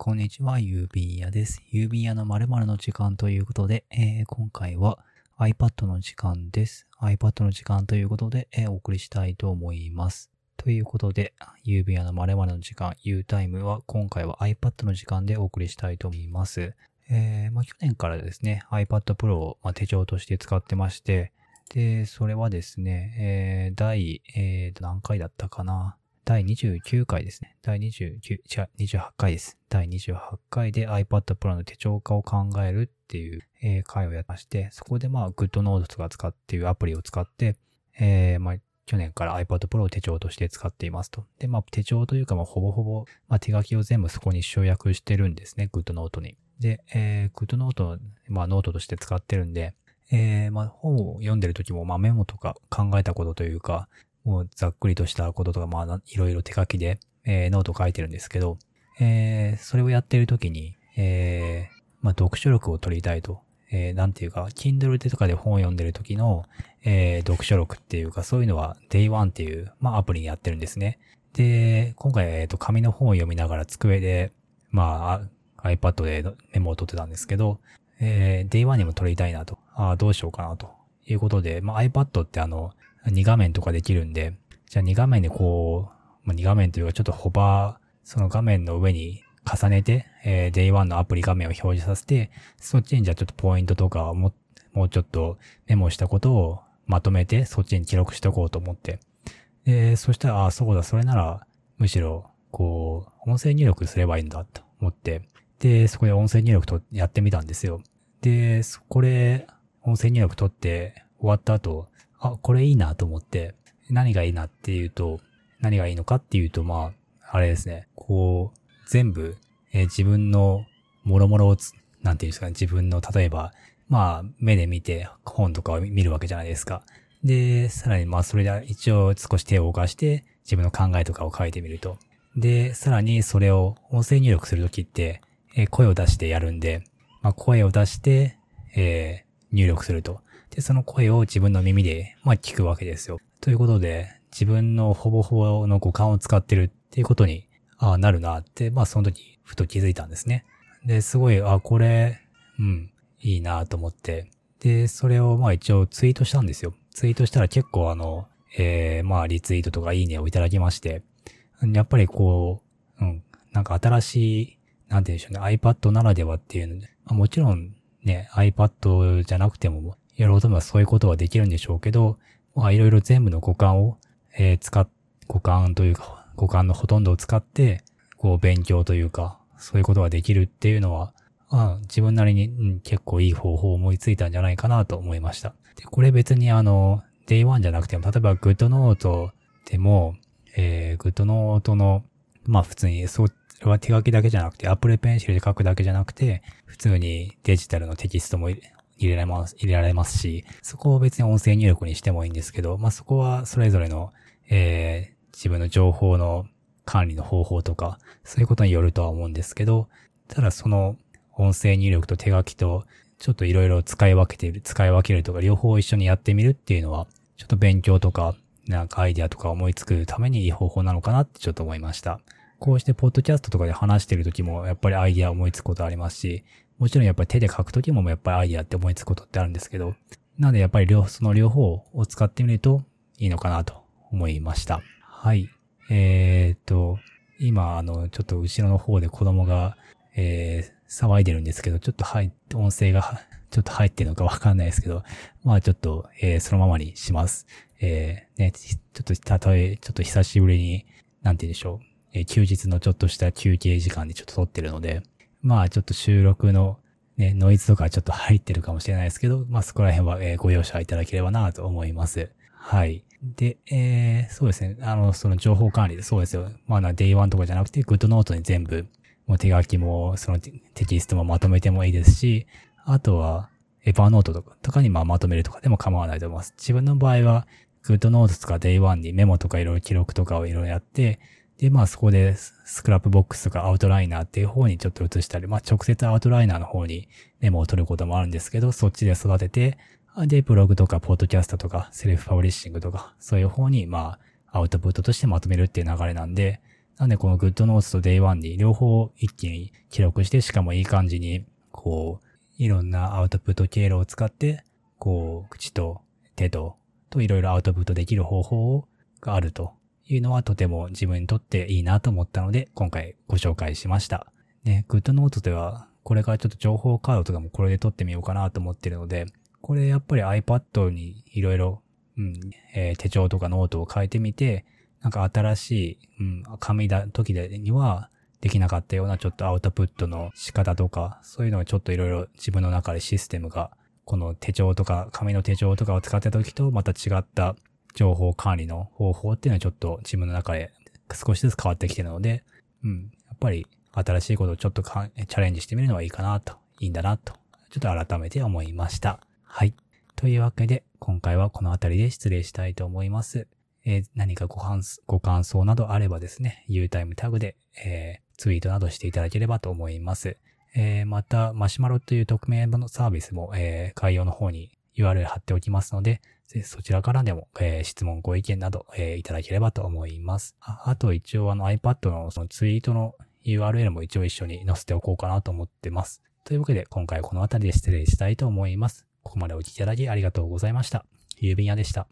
こんにちは、郵便屋です。郵便屋の〇〇の時間ということで、えー、今回は iPad の時間です。iPad の時間ということで、えー、お送りしたいと思います。ということで、郵便屋の〇〇の時間、U タイムは今回は iPad の時間でお送りしたいと思います。えー、まあ、去年からですね、iPad Pro を、まあ、手帳として使ってまして、で、それはですね、えー、第、えー、何回だったかな。第29回ですね。第29、違う、28回です。第28回で iPad Pro の手帳化を考えるっていう、回をやってまして、そこでまあ GoodNotes が使っていうアプリを使って、えー、まあ去年から iPad Pro を手帳として使っていますと。で、まあ手帳というかまあほぼほぼ、まあ手書きを全部そこに集約してるんですね。GoodNote に。で、えー、GoodNote、まあノートとして使ってるんで、えー、まあ本を読んでる時もまあメモとか考えたことというか、もうざっくりとしたこととか、まあ、いろいろ手書きで、えー、ノート書いてるんですけど、えー、それをやってるときに、えー、まあ、読書力を取りたいと。えー、なんていうか、Kindle でとかで本を読んでる時の、えー、読書録っていうか、そういうのは Day1 っていう、まあ、アプリにやってるんですね。で、今回、えっ、ー、と、紙の本を読みながら机で、まあ、iPad でメモを取ってたんですけど、えー、Day1 にも取りたいなと。ああ、どうしようかなと。いうことで、まあ、iPad ってあの、2画面とかできるんで、じゃあ2画面でこう、まあ、2画面というかちょっとホバー、その画面の上に重ねて、えー、Day1 のアプリ画面を表示させて、そっちにじゃあちょっとポイントとかも、もうちょっとメモしたことをまとめて、そっちに記録しておこうと思って。で、そしたら、あ、そうだ、それなら、むしろ、こう、音声入力すればいいんだと思って、で、そこで音声入力とやってみたんですよ。で、これ、音声入力取って終わった後、あ、これいいなと思って、何がいいなっていうと、何がいいのかっていうと、まあ、あれですね、こう、全部、えー、自分のもろもろをつ、なんていうんですかね、自分の、例えば、まあ、目で見て本とかを見るわけじゃないですか。で、さらに、まあ、それで一応少し手を動かして、自分の考えとかを書いてみると。で、さらにそれを音声入力するときって、えー、声を出してやるんで、まあ、声を出して、えー、入力すると。で、その声を自分の耳で、まあ、聞くわけですよ。ということで、自分のほぼほぼの五感を使ってるっていうことに、あ、なるなって、まあ、その時、ふと気づいたんですね。で、すごい、あ、これ、うん、いいなと思って。で、それを、まあ、一応ツイートしたんですよ。ツイートしたら結構あの、えー、まあ、リツイートとかいいねをいただきまして、やっぱりこう、うん、なんか新しい、なんて言うんでしょうね、iPad ならではっていうので、まあ、もちろんね、iPad じゃなくても、やろうと思えばそういうことはできるんでしょうけど、まあいろいろ全部の五感を、えー、使っ、五感というか、五感のほとんどを使って、こう勉強というか、そういうことができるっていうのは、あ自分なりに、うん、結構いい方法を思いついたんじゃないかなと思いました。で、これ別にあの、Day1 じゃなくても、例えば GoodNote でも、えー、GoodNote の、まあ普通に、それは手書きだけじゃなくて、Apple Pencil で書くだけじゃなくて、普通にデジタルのテキストも入れられます、入れられますし、そこを別に音声入力にしてもいいんですけど、まあ、そこはそれぞれの、えー、自分の情報の管理の方法とか、そういうことによるとは思うんですけど、ただその音声入力と手書きと、ちょっといろいろ使い分けてる、使い分けるとか、両方一緒にやってみるっていうのは、ちょっと勉強とか、なんかアイディアとか思いつくためにいい方法なのかなってちょっと思いました。こうしてポッドキャストとかで話してる時もやっぱりアイディア思いつくことありますし、もちろんやっぱり手で書くときもやっぱりアイディアって思いつくことってあるんですけど、なのでやっぱり両、その両方を使ってみるといいのかなと思いました。はい。えー、っと、今、あの、ちょっと後ろの方で子供が、えー、騒いでるんですけど、ちょっとはい、音声が、ちょっと入ってるのかわかんないですけど、まあちょっと、えー、そのままにします。えー、ね、ちょっと、たとえ、ちょっと久しぶりに、なんて言うんでしょう。えー、休日のちょっとした休憩時間でちょっと撮ってるので、まあちょっと収録のね、ノイズとかちょっと入ってるかもしれないですけど、まあそこら辺は、えー、ご容赦いただければなと思います。はい。で、えー、そうですね。あの、その情報管理でそうですよ。まあな、Day1 とかじゃなくて、GoodNote に全部、もう手書きも、そのテキストもまとめてもいいですし、あとは、 Evernote とかとかにまあまとめるとかでも構わないと思います。自分の場合は、GoodNotes とか Day1 にメモとかいろいろ記録とかをいろいろやって、で、まあそこで Scrapbox とかアウトライナーっていう方にちょっと移したり、まあ直接アウトライナーの方にメモを取ることもあるんですけど、そっちで育てて、で、ブログとかポッドキャストとかセルフパブリッシングとか、そういう方にまあアウトプットとしてまとめるっていう流れなんで、なんでこの GoodNotes と Day1 に両方一気に記録して、しかもいい感じに、こう、いろんなアウトプット経路を使って、こう、口と手と、といろいろアウトプットできる方法があると。いうのはとても自分にとっていいなと思ったので、今回ご紹介しました。ね、goodnote では、これからちょっと情報カードとかもこれで撮ってみようかなと思ってるので、これやっぱり iPad にいろいろ、うん、えー、手帳とかノートを変えてみて、なんか新しい、うん、紙だ時にはできなかったようなちょっとアウトプットの仕方とか、そういうのをちょっといろいろ自分の中でシステムが、この手帳とか、紙の手帳とかを使った時とまた違った情報管理の方法っていうのはちょっと自分の中で少しずつ変わってきてるので、うん、やっぱり新しいことをちょっとチャレンジしてみるのはいいかなと、いいんだなと、ちょっと改めて思いました。はい。というわけで、今回はこの辺りで失礼したいと思います。えー、何かごご感想などあればですね、Utime タグで、えー、ツイートなどしていただければと思います。えー、また、マシュマロという匿名のサービスも、えー、概要の方に URL 貼っておきますので、ぜひそちらからでも、えー、質問、ご意見など、えー、いただければと思います。ああと一応あの iPad のそのツイートの URL も一応一緒に載せておこうかなと思ってます。というわけで今回はこの辺りで失礼したいと思います。ここまでお聴きいただきありがとうございました。郵便屋でした。